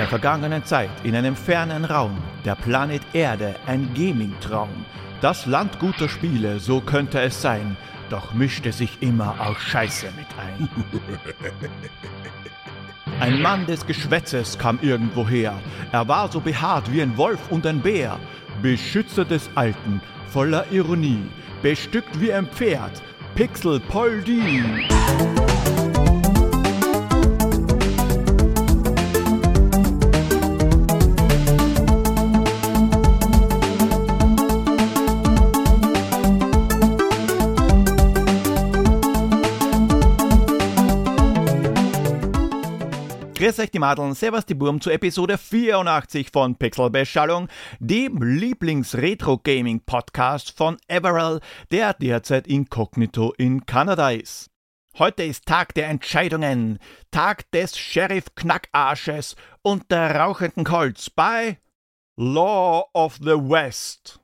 einer vergangenen Zeit, in einem fernen Raum, der Planet Erde, ein Gaming-Traum. Das Land guter Spiele, so könnte es sein, doch mischte sich immer auch Scheiße mit ein. Ein Mann des Geschwätzes kam irgendwoher. Er war so behaart wie ein Wolf und ein Bär. Beschützer des Alten, voller Ironie, bestückt wie ein Pferd. Pixel Poldi. Grüß euch die Madeln, servus die Burm zu Episode 84 von Pixelbeschallung, dem Lieblings-Retro-Gaming-Podcast von Everell, der derzeit inkognito in Kanada ist. Heute ist Tag der Entscheidungen, Tag des Sheriff-Knackarsches und der rauchenden Colts bei Law of the West.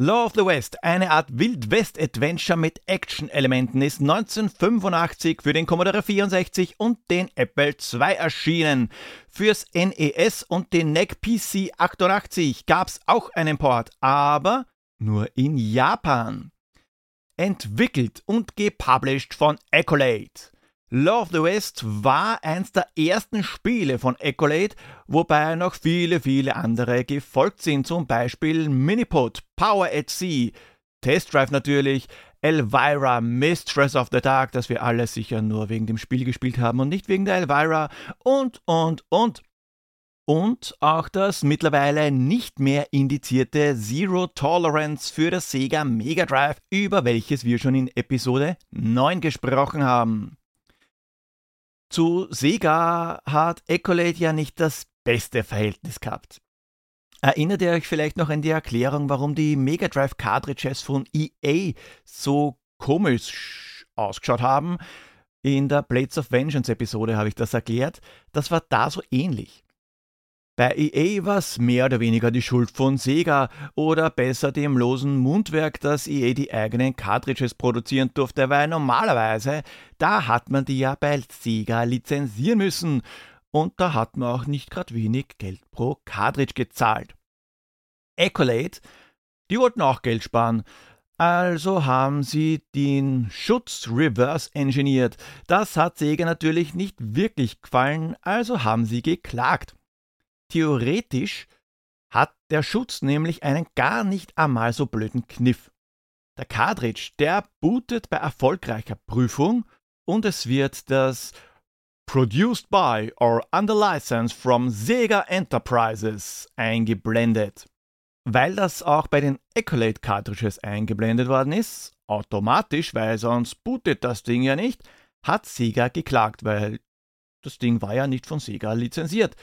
Law of the West, eine Art Wild-West-Adventure mit Action-Elementen, ist 1985 für den Commodore 64 und den Apple II erschienen. Fürs NES und den NEC PC 88 gab's auch einen Port, aber nur in Japan. Entwickelt und gepublished von Accolade. Law of the West war eins der ersten Spiele von Accolade, wobei noch viele, viele andere gefolgt sind, zum Beispiel Minipod, Power at Sea, Test Drive natürlich, Elvira, Mistress of the Dark, das wir alle sicher nur wegen dem Spiel gespielt haben und nicht wegen der Elvira und, und, und. Und auch das mittlerweile nicht mehr indizierte Zero Tolerance für das Sega Mega Drive, über welches wir schon in Episode 9 gesprochen haben. Zu Sega hat Accolade ja nicht das beste Verhältnis gehabt. Erinnert ihr euch vielleicht noch an die Erklärung, warum die Mega Drive Cartridges von EA so komisch ausgeschaut haben? In der Blades of Vengeance Episode habe ich das erklärt. Das war da so ähnlich. Bei EA war es mehr oder weniger die Schuld von Sega oder besser dem losen Mundwerk, dass EA die eigenen Cartridges produzieren durfte, weil normalerweise, da hat man die ja bei Sega lizenzieren müssen und da hat man auch nicht gerade wenig Geld pro Cartridge gezahlt. Accolade, die wollten auch Geld sparen, also haben sie den Schutz reverse engineert. Das hat Sega natürlich nicht wirklich gefallen, also haben sie geklagt. Theoretisch hat der Schutz nämlich einen gar nicht einmal so blöden Kniff. Der Cartridge, der bootet bei erfolgreicher Prüfung und es wird das Produced by or under license from Sega Enterprises eingeblendet. Weil das auch bei den Accolade Cartridges eingeblendet worden ist, automatisch, weil sonst bootet das Ding ja nicht, hat Sega geklagt, weil das Ding war ja nicht von Sega lizenziert.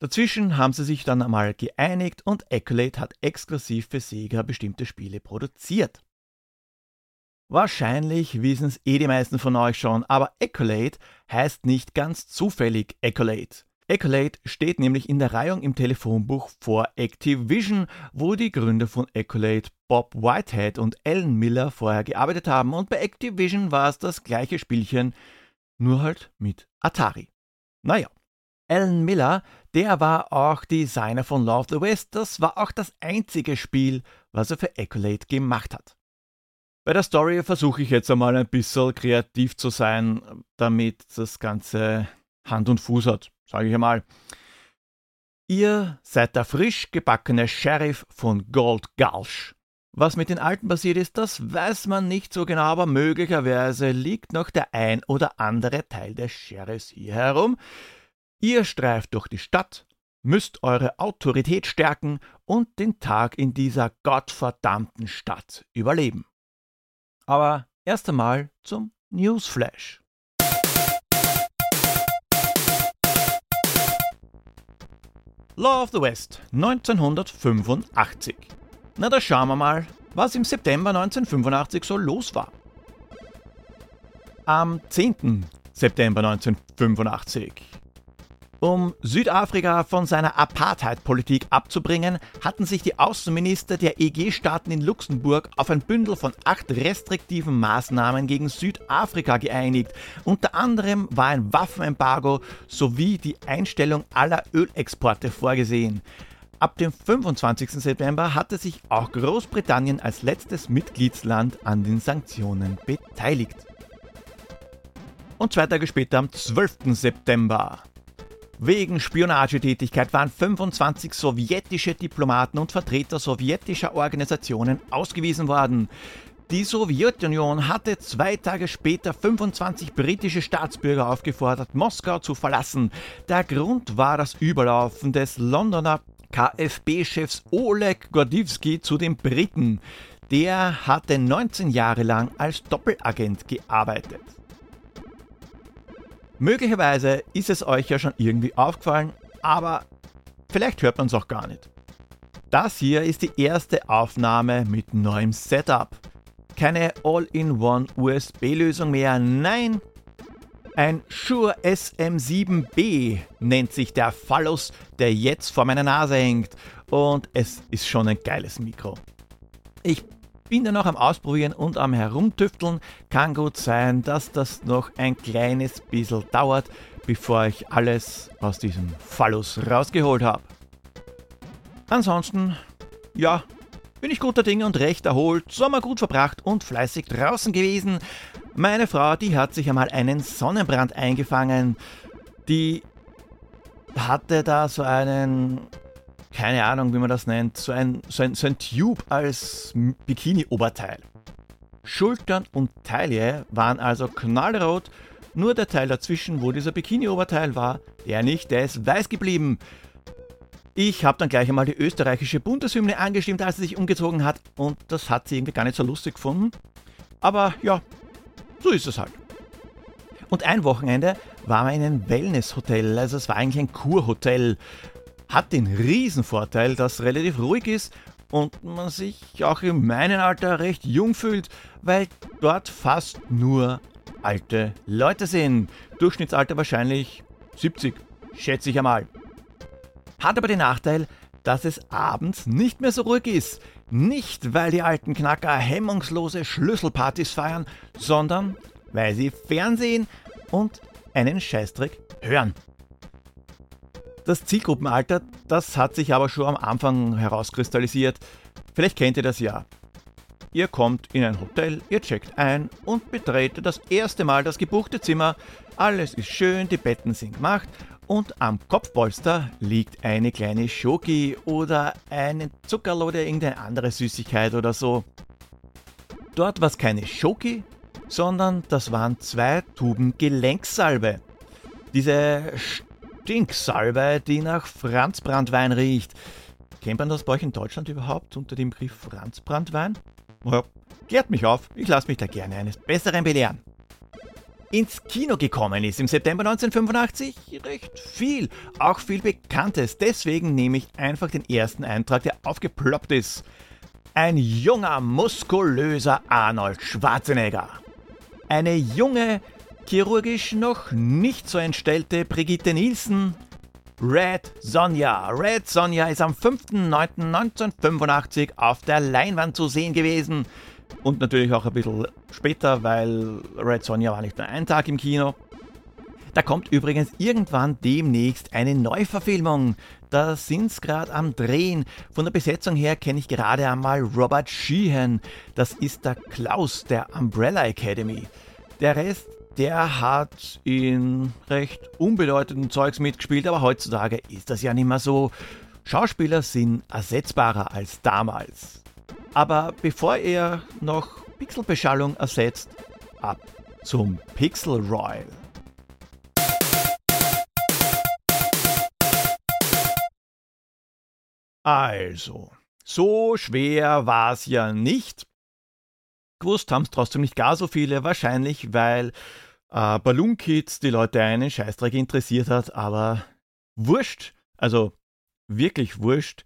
Dazwischen haben sie sich dann einmal geeinigt und Accolade hat exklusiv für Sega bestimmte Spiele produziert. Wahrscheinlich wissen es eh die meisten von euch schon, aber Accolade heißt nicht ganz zufällig Accolade. Accolade steht nämlich in der Reihung im Telefonbuch vor Activision, wo die Gründer von Accolade Bob Whitehead und Alan Miller vorher gearbeitet haben und bei Activision war es das gleiche Spielchen, nur halt mit Atari. Naja, Alan Miller, der war auch Designer von Love the West. Das war auch das einzige Spiel, was er für Accolade gemacht hat. Bei der Story versuche ich jetzt einmal ein bisschen kreativ zu sein, damit das Ganze Hand und Fuß hat, sage ich einmal. Ihr seid der frisch gebackene Sheriff von Gold Gulch. Was mit den Alten passiert ist, das weiß man nicht so genau, aber möglicherweise liegt noch der ein oder andere Teil des Sheriffs hier herum. Ihr streift durch die Stadt, müsst eure Autorität stärken und den Tag in dieser gottverdammten Stadt überleben. Aber erst einmal zum Newsflash. Law of the West 1985. Na, da schauen wir mal, was im September 1985 so los war. Am 10. September 1985 Um Südafrika von seiner Apartheid-Politik abzubringen, hatten sich die Außenminister der EG-Staaten in Luxemburg auf ein Bündel von acht restriktiven Maßnahmen gegen Südafrika geeinigt. Unter anderem war ein Waffenembargo sowie die Einstellung aller Ölexporte vorgesehen. Ab dem 25. September hatte sich auch Großbritannien als letztes Mitgliedsland an den Sanktionen beteiligt. Und zwei Tage später, am 12. September, Wegen Spionagetätigkeit waren 25 sowjetische Diplomaten und Vertreter sowjetischer Organisationen ausgewiesen worden. Die Sowjetunion hatte zwei Tage später 25 britische Staatsbürger aufgefordert, Moskau zu verlassen. Der Grund war das Überlaufen des Londoner KFB-Chefs Oleg Gordiewski zu den Briten. Der hatte 19 Jahre lang als Doppelagent gearbeitet. Möglicherweise ist es euch ja schon irgendwie aufgefallen, aber vielleicht hört man es auch gar nicht. Das hier ist die erste Aufnahme mit neuem Setup. Keine All-in-One USB-Lösung mehr, nein, ein Shure SM7B nennt sich der Phallus, der jetzt vor meiner Nase hängt. Und es ist schon ein geiles Mikro. Ich bin da noch am Ausprobieren und am Herumtüfteln. Kann gut sein, dass das noch ein kleines bisschen dauert, bevor ich alles aus diesem Phallus rausgeholt habe. Ansonsten, ja, bin ich guter Dinge und recht erholt, Sommer gut verbracht und fleißig draußen gewesen. Meine Frau, die hat sich einmal einen Sonnenbrand eingefangen. Die hatte da so einen keine Ahnung, wie man das nennt, so ein, so ein, so ein Tube als Bikini-Oberteil. Schultern und Taille waren also knallrot, nur der Teil dazwischen, wo dieser Bikini-Oberteil war, der nicht, der ist weiß geblieben. Ich habe dann gleich einmal die österreichische Bundeshymne angestimmt, als sie sich umgezogen hat, und das hat sie irgendwie gar nicht so lustig gefunden. Aber ja, so ist es halt. Und ein Wochenende waren wir in einem Wellness-Hotel, also es war eigentlich ein Kurhotel hat den Riesenvorteil, dass relativ ruhig ist und man sich auch in meinem Alter recht jung fühlt, weil dort fast nur alte Leute sind. Durchschnittsalter wahrscheinlich 70, schätze ich einmal. Hat aber den Nachteil, dass es abends nicht mehr so ruhig ist. Nicht, weil die alten Knacker hemmungslose Schlüsselpartys feiern, sondern weil sie Fernsehen und einen Scheißdreck hören. Das Zielgruppenalter, das hat sich aber schon am Anfang herauskristallisiert. Vielleicht kennt ihr das ja. Ihr kommt in ein Hotel, ihr checkt ein und betretet das erste Mal das gebuchte Zimmer. Alles ist schön, die Betten sind gemacht und am Kopfpolster liegt eine kleine Schoki oder eine Zuckerl oder irgendeine andere Süßigkeit oder so. Dort war es keine Schoki, sondern das waren zwei Tuben Gelenksalbe. Diese Stinksalbe, die nach Franzbrandwein riecht. Kennt man das bei euch in Deutschland überhaupt unter dem Begriff Franzbrandwein? Ja, klärt mich auf, ich lasse mich da gerne eines Besseren belehren. Ins Kino gekommen ist im September 1985 recht viel, auch viel Bekanntes. Deswegen nehme ich einfach den ersten Eintrag, der aufgeploppt ist. Ein junger, muskulöser Arnold Schwarzenegger. Eine junge, chirurgisch noch nicht so entstellte Brigitte Nielsen. Red Sonja. Red Sonja ist am 5.9.1985 auf der Leinwand zu sehen gewesen. Und natürlich auch ein bisschen später, weil Red Sonja war nicht nur ein Tag im Kino. Da kommt übrigens irgendwann demnächst eine Neuverfilmung. Da sind's gerade am Drehen. Von der Besetzung her kenne ich gerade einmal Robert Sheehan. Das ist der Klaus der Umbrella Academy. Der Rest der hat in recht unbedeutenden Zeugs mitgespielt, aber heutzutage ist das ja nicht mehr so. Schauspieler sind ersetzbarer als damals. Aber bevor er noch Pixelbeschallung ersetzt, ab zum Pixel Royal. Also, so schwer war es ja nicht. Gewusst haben es trotzdem nicht gar so viele, wahrscheinlich weil äh, Balloon Kids die Leute einen Scheißdreck interessiert hat, aber wurscht, also wirklich wurscht.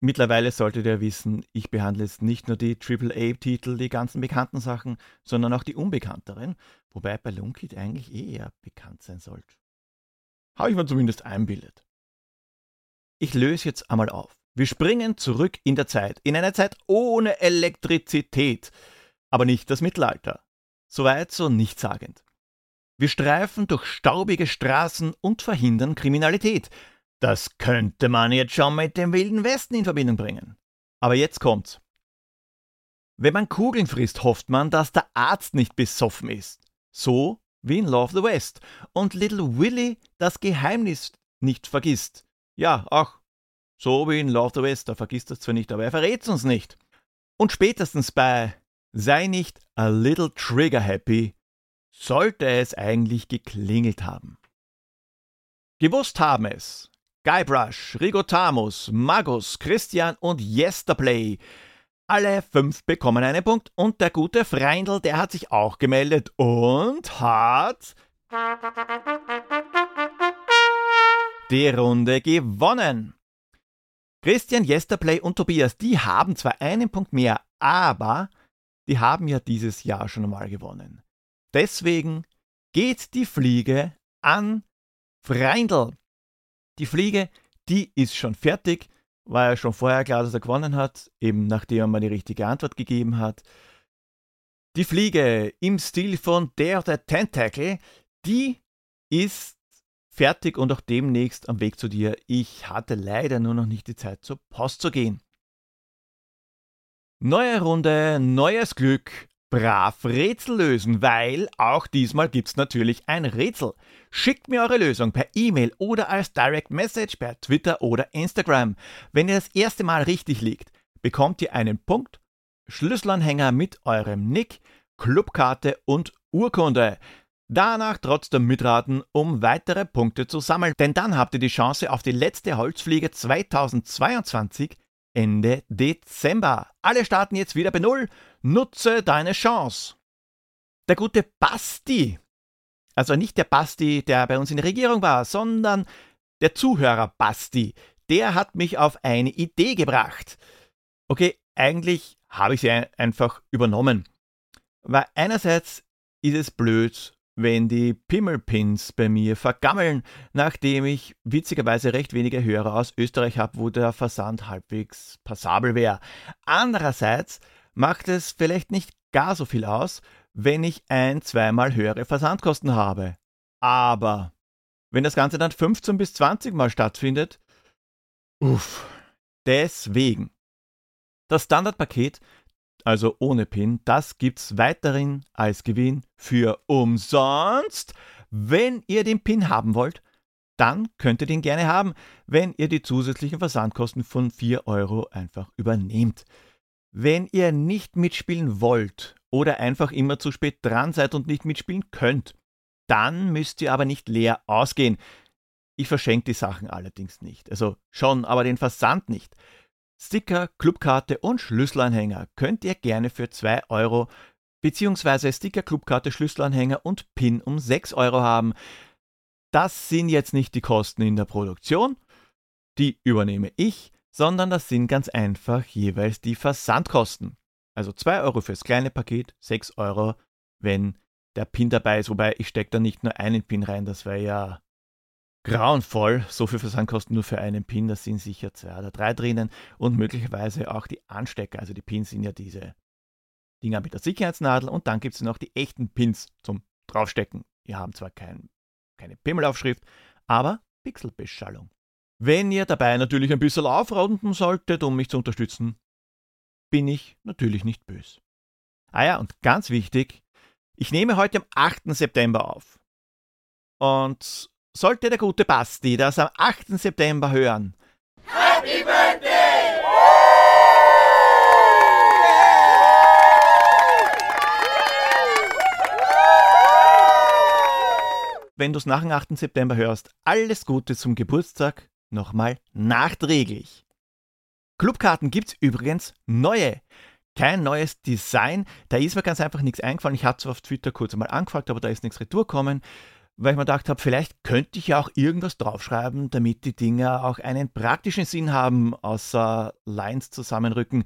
Mittlerweile solltet ihr wissen, ich behandle jetzt nicht nur die AAA-Titel, die ganzen bekannten Sachen, sondern auch die unbekannteren, wobei Balloon Kid eigentlich eh eher bekannt sein sollte. Habe ich mir zumindest einbildet. Ich löse jetzt einmal auf. Wir springen zurück in der Zeit, in eine Zeit ohne Elektrizität, aber nicht das Mittelalter. Soweit so nichtssagend. Wir streifen durch staubige Straßen und verhindern Kriminalität. Das könnte man jetzt schon mit dem Wilden Westen in Verbindung bringen. Aber jetzt kommt's. Wenn man Kugeln frisst, hofft man, dass der Arzt nicht besoffen ist. So wie in Love the West. Und Little Willy das Geheimnis nicht vergisst. Ja, auch so wie in Love the West, da vergisst er zwar nicht, aber er verrät es uns nicht. Und spätestens bei Sei nicht a little trigger happy, sollte es eigentlich geklingelt haben. Gewusst haben es Guybrush, Rigotamus, Magus, Christian und Yesterplay. Alle fünf bekommen einen Punkt und der gute Freindl, der hat sich auch gemeldet und hat die Runde gewonnen. Christian, Yesterplay und Tobias, die haben zwar einen Punkt mehr, aber die haben ja dieses Jahr schon einmal gewonnen. Deswegen geht die Fliege an Freindl. Die Fliege, die ist schon fertig, war ja schon vorher klar, dass er gewonnen hat, eben nachdem er mal die richtige Antwort gegeben hat. Die Fliege im Stil von Der der Tentacle, die ist fertig und auch demnächst am Weg zu dir. Ich hatte leider nur noch nicht die Zeit, zur Post zu gehen. Neue Runde, neues Glück. Brav Rätsel lösen, weil auch diesmal gibt's natürlich ein Rätsel. Schickt mir eure Lösung per E-Mail oder als Direct Message per Twitter oder Instagram. Wenn ihr das erste Mal richtig liegt, bekommt ihr einen Punkt, Schlüsselanhänger mit eurem Nick, Clubkarte und Urkunde. Danach trotzdem mitraten, um weitere Punkte zu sammeln, denn dann habt ihr die Chance auf die letzte Holzfliege 2022 Ende Dezember. Alle starten jetzt wieder bei Null. Nutze deine Chance. Der gute Basti, also nicht der Basti, der bei uns in der Regierung war, sondern der Zuhörer Basti, der hat mich auf eine Idee gebracht. Okay, eigentlich habe ich sie einfach übernommen. Weil einerseits ist es blöd, wenn die Pimmelpins bei mir vergammeln, nachdem ich witzigerweise recht wenige Hörer aus Österreich habe, wo der Versand halbwegs passabel wäre. Andererseits macht es vielleicht nicht gar so viel aus, wenn ich ein, zweimal höhere Versandkosten habe. Aber wenn das Ganze dann 15 bis 20 Mal stattfindet, uff, deswegen. Das Standardpaket also ohne PIN, das gibt's weiterhin als Gewinn für umsonst. Wenn ihr den PIN haben wollt, dann könnt ihr den gerne haben, wenn ihr die zusätzlichen Versandkosten von 4 Euro einfach übernehmt. Wenn ihr nicht mitspielen wollt oder einfach immer zu spät dran seid und nicht mitspielen könnt, dann müsst ihr aber nicht leer ausgehen. Ich verschenke die Sachen allerdings nicht. Also schon, aber den Versand nicht. Sticker, Clubkarte und Schlüsselanhänger könnt ihr gerne für 2 Euro bzw. Sticker, Clubkarte, Schlüsselanhänger und Pin um 6 Euro haben. Das sind jetzt nicht die Kosten in der Produktion, die übernehme ich, sondern das sind ganz einfach jeweils die Versandkosten. Also 2 Euro fürs kleine Paket, 6 Euro, wenn der Pin dabei ist. Wobei ich stecke da nicht nur einen Pin rein, das wäre ja grauenvoll. So viel Versandkosten nur für einen Pin, da sind sicher zwei oder drei drinnen und möglicherweise auch die Anstecker. Also die Pins sind ja diese Dinger mit der Sicherheitsnadel und dann gibt es noch die echten Pins zum draufstecken. Die haben zwar kein, keine Pimmelaufschrift, aber Pixelbeschallung. Wenn ihr dabei natürlich ein bisschen aufrunden solltet, um mich zu unterstützen, bin ich natürlich nicht böse. Ah ja, und ganz wichtig, ich nehme heute am 8. September auf. Und sollte der gute Basti das am 8. September hören. Happy Birthday! Wenn du es nach dem 8. September hörst, alles Gute zum Geburtstag nochmal nachträglich. Clubkarten gibt's übrigens neue. Kein neues Design. Da ist mir ganz einfach nichts eingefallen. Ich habe zwar auf Twitter kurz einmal angefragt, aber da ist nichts retour gekommen weil ich mir gedacht habe, vielleicht könnte ich ja auch irgendwas draufschreiben, damit die Dinger auch einen praktischen Sinn haben, außer Lines zusammenrücken.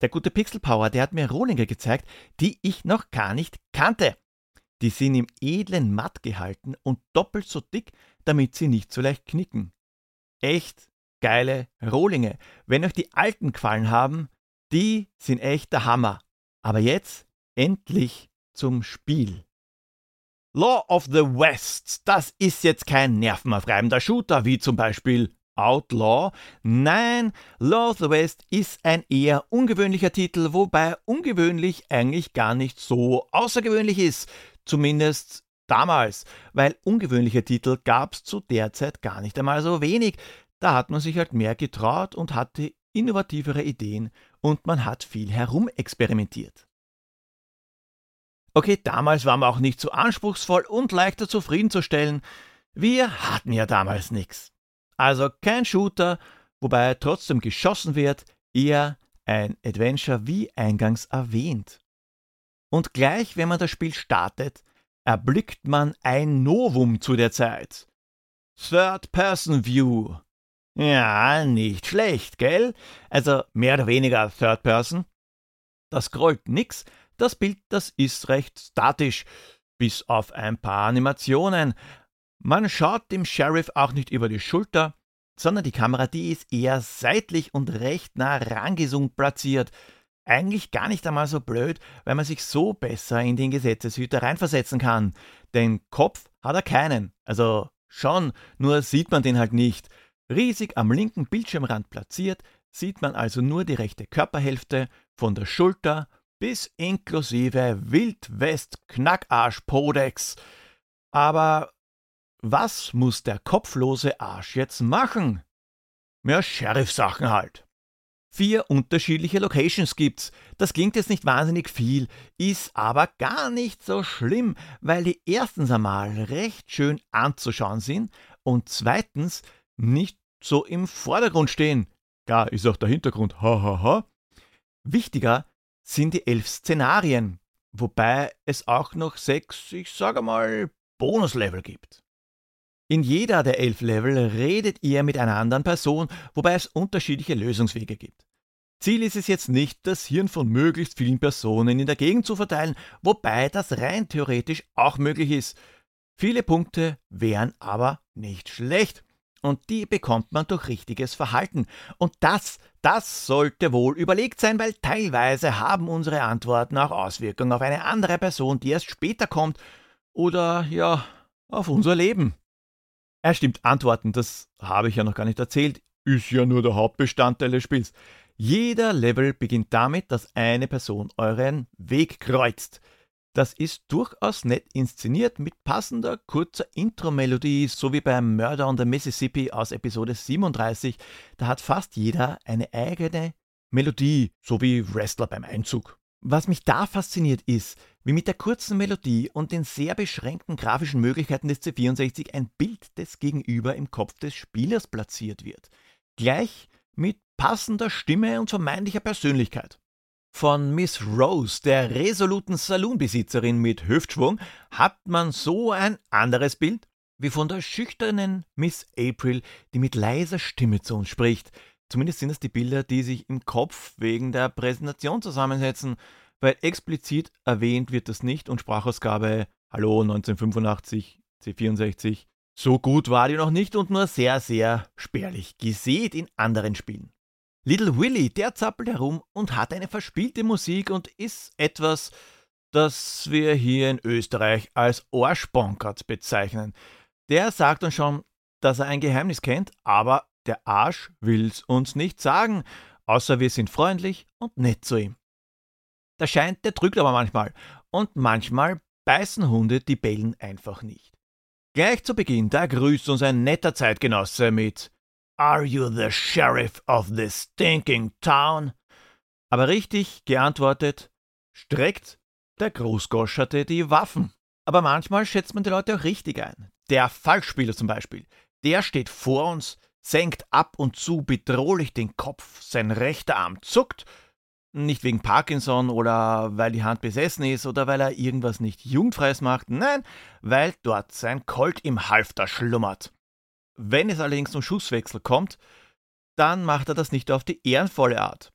Der gute Pixel Power, der hat mir Rohlinge gezeigt, die ich noch gar nicht kannte. Die sind im edlen Matt gehalten und doppelt so dick, damit sie nicht so leicht knicken. Echt geile Rohlinge. Wenn euch die alten gefallen haben, die sind echt der Hammer. Aber jetzt endlich zum Spiel. Law of the West, das ist jetzt kein nervenaufreibender Shooter wie zum Beispiel Outlaw. Nein, Law of the West ist ein eher ungewöhnlicher Titel, wobei ungewöhnlich eigentlich gar nicht so außergewöhnlich ist. Zumindest damals, weil ungewöhnliche Titel gab es zu der Zeit gar nicht einmal so wenig. Da hat man sich halt mehr getraut und hatte innovativere Ideen und man hat viel herumexperimentiert. Okay, damals war man auch nicht so anspruchsvoll und leichter zufriedenzustellen. Wir hatten ja damals nichts. Also kein Shooter, wobei trotzdem geschossen wird, eher ein Adventure wie eingangs erwähnt. Und gleich, wenn man das Spiel startet, erblickt man ein Novum zu der Zeit. Third-Person View. Ja, nicht schlecht, gell? Also mehr oder weniger Third Person. Das scrollt nix, das Bild, das ist recht statisch, bis auf ein paar Animationen. Man schaut dem Sheriff auch nicht über die Schulter, sondern die Kamera, die ist eher seitlich und recht nah rangezoomt platziert. Eigentlich gar nicht einmal so blöd, weil man sich so besser in den Gesetzeshüter reinversetzen kann. Den Kopf hat er keinen. Also schon, nur sieht man den halt nicht. Riesig am linken Bildschirmrand platziert, sieht man also nur die rechte Körperhälfte von der Schulter bis inklusive Wildwest-Knackarsch-Podex. Aber was muss der kopflose Arsch jetzt machen? Mehr Sheriff-Sachen halt. Vier unterschiedliche Locations gibt's. Das klingt jetzt nicht wahnsinnig viel, ist aber gar nicht so schlimm, weil die erstens einmal recht schön anzuschauen sind und zweitens nicht so im Vordergrund stehen. Klar ist auch der Hintergrund, hahaha. Ha, ha. Wichtiger sind die elf Szenarien, wobei es auch noch sechs, ich sage mal, Bonuslevel gibt. In jeder der elf Level redet ihr mit einer anderen Person, wobei es unterschiedliche Lösungswege gibt. Ziel ist es jetzt nicht, das Hirn von möglichst vielen Personen in der Gegend zu verteilen, wobei das rein theoretisch auch möglich ist. Viele Punkte wären aber nicht schlecht und die bekommt man durch richtiges Verhalten. Und das, das sollte wohl überlegt sein, weil teilweise haben unsere Antworten auch Auswirkungen auf eine andere Person, die erst später kommt, oder ja, auf unser Leben. Er stimmt, Antworten, das habe ich ja noch gar nicht erzählt, ist ja nur der Hauptbestandteil des Spiels. Jeder Level beginnt damit, dass eine Person euren Weg kreuzt. Das ist durchaus nett inszeniert mit passender kurzer Intro-Melodie, so wie beim Murder on the Mississippi aus Episode 37. Da hat fast jeder eine eigene Melodie, so wie Wrestler beim Einzug. Was mich da fasziniert ist, wie mit der kurzen Melodie und den sehr beschränkten grafischen Möglichkeiten des C64 ein Bild des Gegenüber im Kopf des Spielers platziert wird. Gleich mit passender Stimme und vermeintlicher Persönlichkeit. Von Miss Rose, der resoluten Saloonbesitzerin mit Hüftschwung, hat man so ein anderes Bild? Wie von der schüchternen Miss April, die mit leiser Stimme zu uns spricht. Zumindest sind es die Bilder, die sich im Kopf wegen der Präsentation zusammensetzen, weil explizit erwähnt wird das nicht und Sprachausgabe Hallo 1985 C64 so gut war die noch nicht und nur sehr, sehr spärlich. Gesät in anderen Spielen. Little Willy, der zappelt herum und hat eine verspielte Musik und ist etwas, das wir hier in Österreich als Ohrsponsert bezeichnen. Der sagt uns schon, dass er ein Geheimnis kennt, aber der Arsch will's uns nicht sagen, außer wir sind freundlich und nett zu ihm. Der scheint, der drückt aber manchmal und manchmal beißen Hunde, die bellen einfach nicht. Gleich zu Beginn, da grüßt uns ein netter Zeitgenosse mit Are you the sheriff of this stinking town? Aber richtig geantwortet, streckt der Großgoscherte die Waffen. Aber manchmal schätzt man die Leute auch richtig ein. Der Falschspieler zum Beispiel, der steht vor uns, senkt ab und zu bedrohlich den Kopf, sein rechter Arm zuckt, nicht wegen Parkinson oder weil die Hand besessen ist oder weil er irgendwas nicht jugendfreies macht, nein, weil dort sein Colt im Halfter schlummert. Wenn es allerdings zum Schusswechsel kommt, dann macht er das nicht auf die ehrenvolle Art.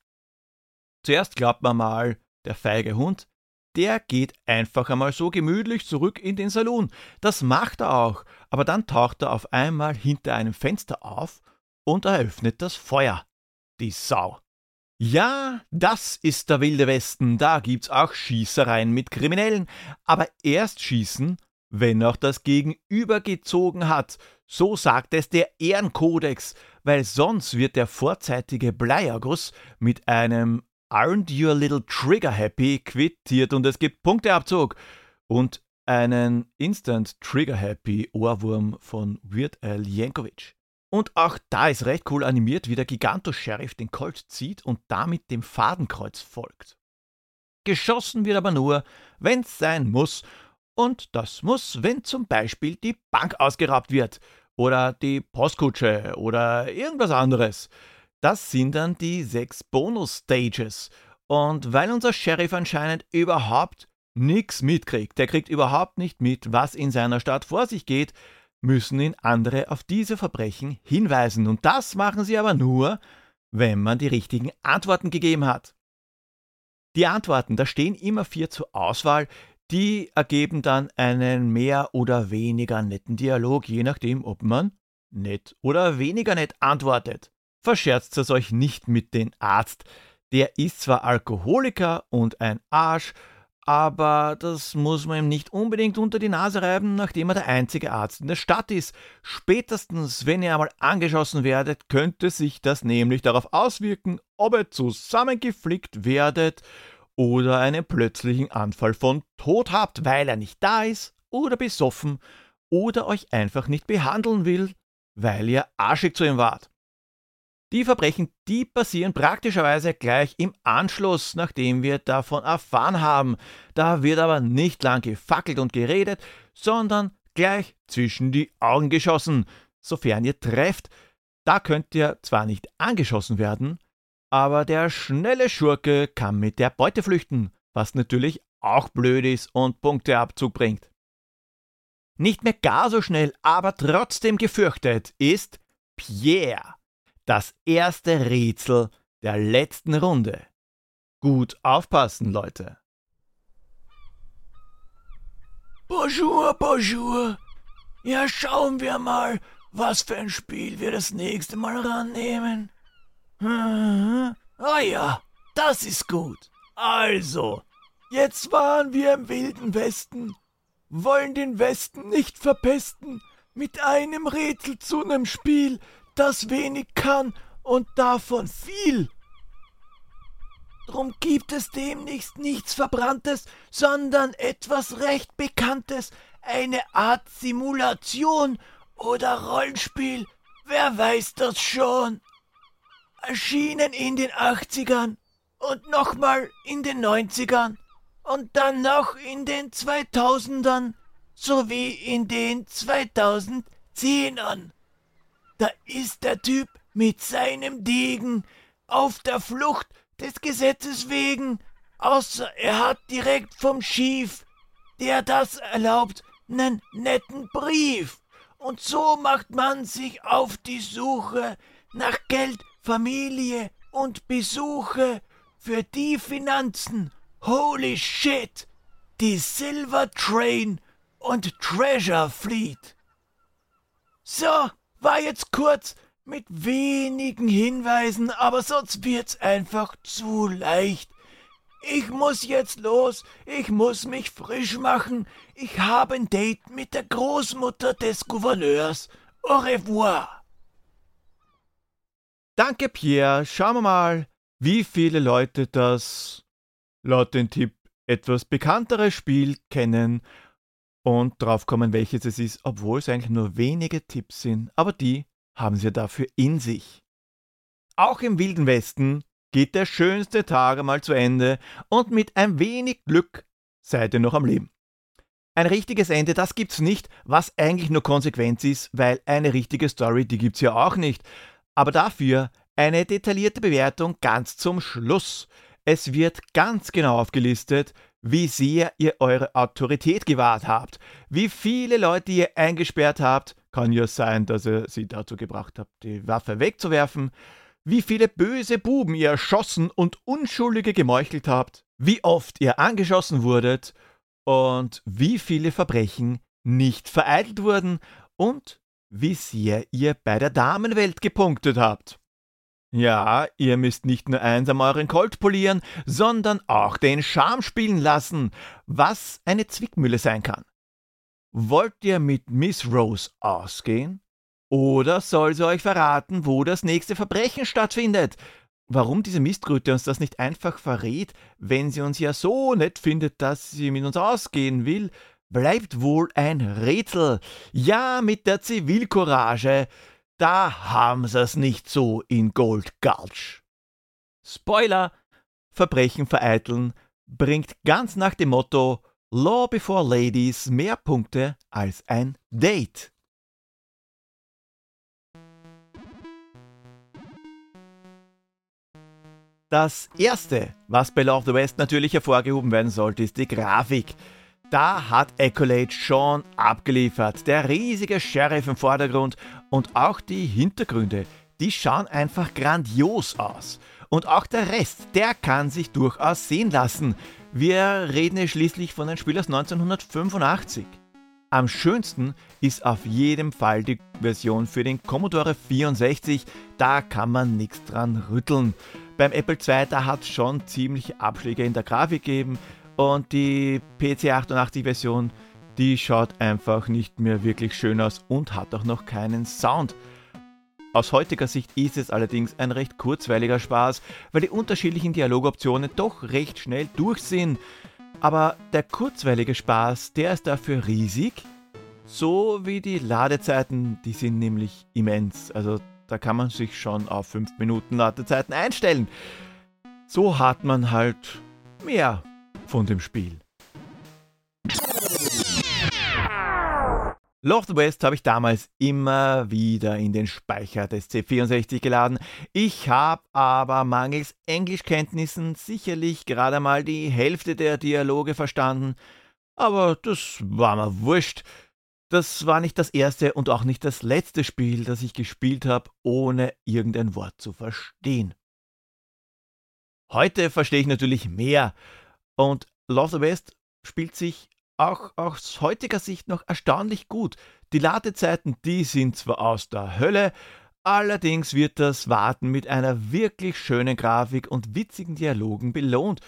Zuerst glaubt man mal, der feige Hund, der geht einfach einmal so gemütlich zurück in den Salon. Das macht er auch, aber dann taucht er auf einmal hinter einem Fenster auf und eröffnet das Feuer. Die Sau. Ja, das ist der wilde Westen, da gibt's auch Schießereien mit Kriminellen, aber erst schießen, wenn auch das Gegenüber gezogen hat, so sagt es der Ehrenkodex, weil sonst wird der vorzeitige Bleierguss mit einem Aren't you a little trigger happy quittiert und es gibt Punkteabzug und einen Instant Trigger Happy Ohrwurm von Weird Al Yankovic. Und auch da ist recht cool animiert, wie der Giganto-Sheriff den Colt zieht und damit dem Fadenkreuz folgt. Geschossen wird aber nur, wenn's sein muss, und das muss, wenn zum Beispiel die Bank ausgeraubt wird oder die Postkutsche oder irgendwas anderes. Das sind dann die sechs Bonus-Stages. Und weil unser Sheriff anscheinend überhaupt nichts mitkriegt, der kriegt überhaupt nicht mit, was in seiner Stadt vor sich geht, müssen ihn andere auf diese Verbrechen hinweisen. Und das machen sie aber nur, wenn man die richtigen Antworten gegeben hat. Die Antworten, da stehen immer vier zur Auswahl, die ergeben dann einen mehr oder weniger netten Dialog, je nachdem, ob man nett oder weniger nett antwortet verscherzt es euch nicht mit dem Arzt. Der ist zwar Alkoholiker und ein Arsch, aber das muss man ihm nicht unbedingt unter die Nase reiben, nachdem er der einzige Arzt in der Stadt ist. Spätestens, wenn ihr einmal angeschossen werdet, könnte sich das nämlich darauf auswirken, ob ihr zusammengeflickt werdet oder einen plötzlichen Anfall von Tod habt, weil er nicht da ist oder besoffen oder euch einfach nicht behandeln will, weil ihr arschig zu ihm wart. Die Verbrechen, die passieren praktischerweise gleich im Anschluss, nachdem wir davon erfahren haben. Da wird aber nicht lang gefackelt und geredet, sondern gleich zwischen die Augen geschossen, sofern ihr trefft. Da könnt ihr zwar nicht angeschossen werden, aber der schnelle Schurke kann mit der Beute flüchten, was natürlich auch blöd ist und Punkteabzug bringt. Nicht mehr gar so schnell, aber trotzdem gefürchtet ist Pierre. Das erste Rätsel der letzten Runde. Gut aufpassen, Leute. Bonjour, bonjour. Ja, schauen wir mal, was für ein Spiel wir das nächste Mal rannehmen. Ah oh ja, das ist gut. Also, jetzt waren wir im wilden Westen, wollen den Westen nicht verpesten mit einem Rätsel zu einem Spiel, das wenig kann und davon viel. Drum gibt es demnächst nichts Verbranntes, sondern etwas recht Bekanntes, eine Art Simulation oder Rollenspiel, wer weiß das schon. Erschienen in den 80ern und nochmal in den 90ern und dann noch in den 2000ern sowie in den 2010ern. Da ist der Typ mit seinem Degen auf der Flucht des Gesetzes wegen, außer er hat direkt vom Schief, der das erlaubt, nen netten Brief. Und so macht man sich auf die Suche nach Geld, Familie und Besuche für die Finanzen. Holy shit! Die Silver Train und Treasure Fleet. So, war jetzt kurz mit wenigen Hinweisen, aber sonst wird's einfach zu leicht. Ich muss jetzt los, ich muss mich frisch machen. Ich habe ein Date mit der Großmutter des Gouverneurs. Au revoir. Danke, Pierre. Schauen wir mal, wie viele Leute das laut dem Tipp etwas bekanntere Spiel kennen und draufkommen, welches es ist, obwohl es eigentlich nur wenige Tipps sind, aber die haben sie dafür in sich. Auch im Wilden Westen geht der schönste Tag einmal zu Ende und mit ein wenig Glück seid ihr noch am Leben. Ein richtiges Ende, das gibt's nicht, was eigentlich nur Konsequenz ist, weil eine richtige Story, die gibt's ja auch nicht. Aber dafür eine detaillierte Bewertung ganz zum Schluss. Es wird ganz genau aufgelistet, wie sehr ihr eure Autorität gewahrt habt, wie viele Leute ihr eingesperrt habt, kann ja sein, dass ihr sie dazu gebracht habt, die Waffe wegzuwerfen, wie viele böse Buben ihr erschossen und Unschuldige gemeuchelt habt, wie oft ihr angeschossen wurdet. Und wie viele Verbrechen nicht vereitelt wurden. Und wie sehr ihr bei der Damenwelt gepunktet habt. Ja, ihr müsst nicht nur einsam euren Colt polieren, sondern auch den Charme spielen lassen, was eine Zwickmühle sein kann. Wollt ihr mit Miss Rose ausgehen? Oder soll sie euch verraten, wo das nächste Verbrechen stattfindet? Warum diese Miströte uns das nicht einfach verrät, wenn sie uns ja so nett findet, dass sie mit uns ausgehen will, bleibt wohl ein Rätsel. Ja, mit der Zivilcourage, da haben sie es nicht so in Gold Gulch. Spoiler: Verbrechen vereiteln bringt ganz nach dem Motto Law before Ladies mehr Punkte als ein Date. Das erste, was bei Love the West natürlich hervorgehoben werden sollte, ist die Grafik. Da hat Accolade schon abgeliefert. Der riesige Sheriff im Vordergrund und auch die Hintergründe, die schauen einfach grandios aus. Und auch der Rest, der kann sich durchaus sehen lassen. Wir reden ja schließlich von einem Spiel aus 1985. Am schönsten ist auf jeden Fall die Version für den Commodore 64, da kann man nichts dran rütteln. Beim Apple II, da hat es schon ziemliche Abschläge in der Grafik gegeben und die PC88-Version, die schaut einfach nicht mehr wirklich schön aus und hat auch noch keinen Sound. Aus heutiger Sicht ist es allerdings ein recht kurzweiliger Spaß, weil die unterschiedlichen Dialogoptionen doch recht schnell durch sind. Aber der kurzweilige Spaß, der ist dafür riesig, so wie die Ladezeiten, die sind nämlich immens. Also da kann man sich schon auf 5 Minuten Ladezeiten einstellen. So hat man halt mehr von dem Spiel. The West habe ich damals immer wieder in den Speicher des C64 geladen. Ich habe aber mangels Englischkenntnissen sicherlich gerade mal die Hälfte der Dialoge verstanden. Aber das war mir wurscht. Das war nicht das erste und auch nicht das letzte Spiel, das ich gespielt habe, ohne irgendein Wort zu verstehen. Heute verstehe ich natürlich mehr und Love the West spielt sich auch aus heutiger Sicht noch erstaunlich gut. Die Ladezeiten, die sind zwar aus der Hölle, allerdings wird das Warten mit einer wirklich schönen Grafik und witzigen Dialogen belohnt.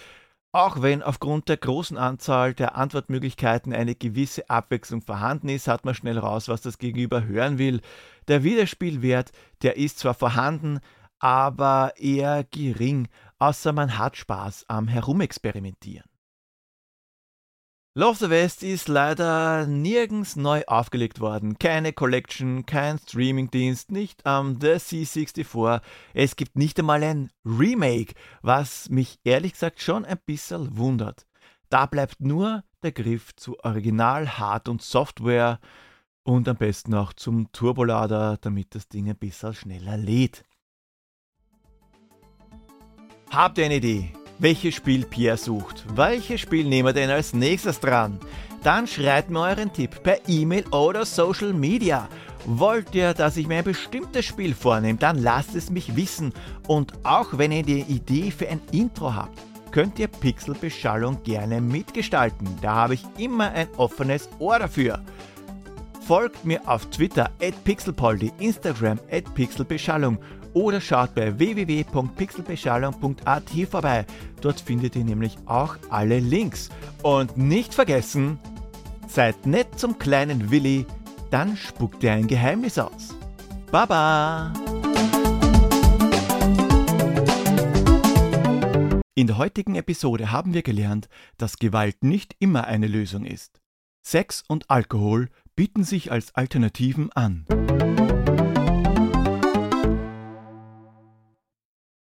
Auch wenn aufgrund der großen Anzahl der Antwortmöglichkeiten eine gewisse Abwechslung vorhanden ist, hat man schnell raus, was das Gegenüber hören will. Der Wiederspielwert, der ist zwar vorhanden, aber eher gering, außer man hat Spaß am Herumexperimentieren. Love the West ist leider nirgends neu aufgelegt worden. Keine Collection, kein Streamingdienst, nicht am The C64. Es gibt nicht einmal ein Remake, was mich ehrlich gesagt schon ein bisschen wundert. Da bleibt nur der Griff zu Original Hard- und Software und am besten auch zum Turbolader, damit das Ding ein bisschen schneller lädt. Habt ihr eine Idee? welches Spiel Pierre sucht. Welches Spiel nehmen wir denn als nächstes dran? Dann schreibt mir euren Tipp per E-Mail oder Social Media. Wollt ihr, dass ich mir ein bestimmtes Spiel vornehme, dann lasst es mich wissen. Und auch wenn ihr die Idee für ein Intro habt, könnt ihr Pixelbeschallung gerne mitgestalten. Da habe ich immer ein offenes Ohr dafür. Folgt mir auf Twitter at pixelpoldi, Instagram at pixelbeschallung oder schaut bei www.pixelbeschallung.at vorbei. Dort findet ihr nämlich auch alle Links. Und nicht vergessen, seid nett zum kleinen Willi, dann spuckt er ein Geheimnis aus. Baba! In der heutigen Episode haben wir gelernt, dass Gewalt nicht immer eine Lösung ist. Sex und Alkohol bieten sich als Alternativen an.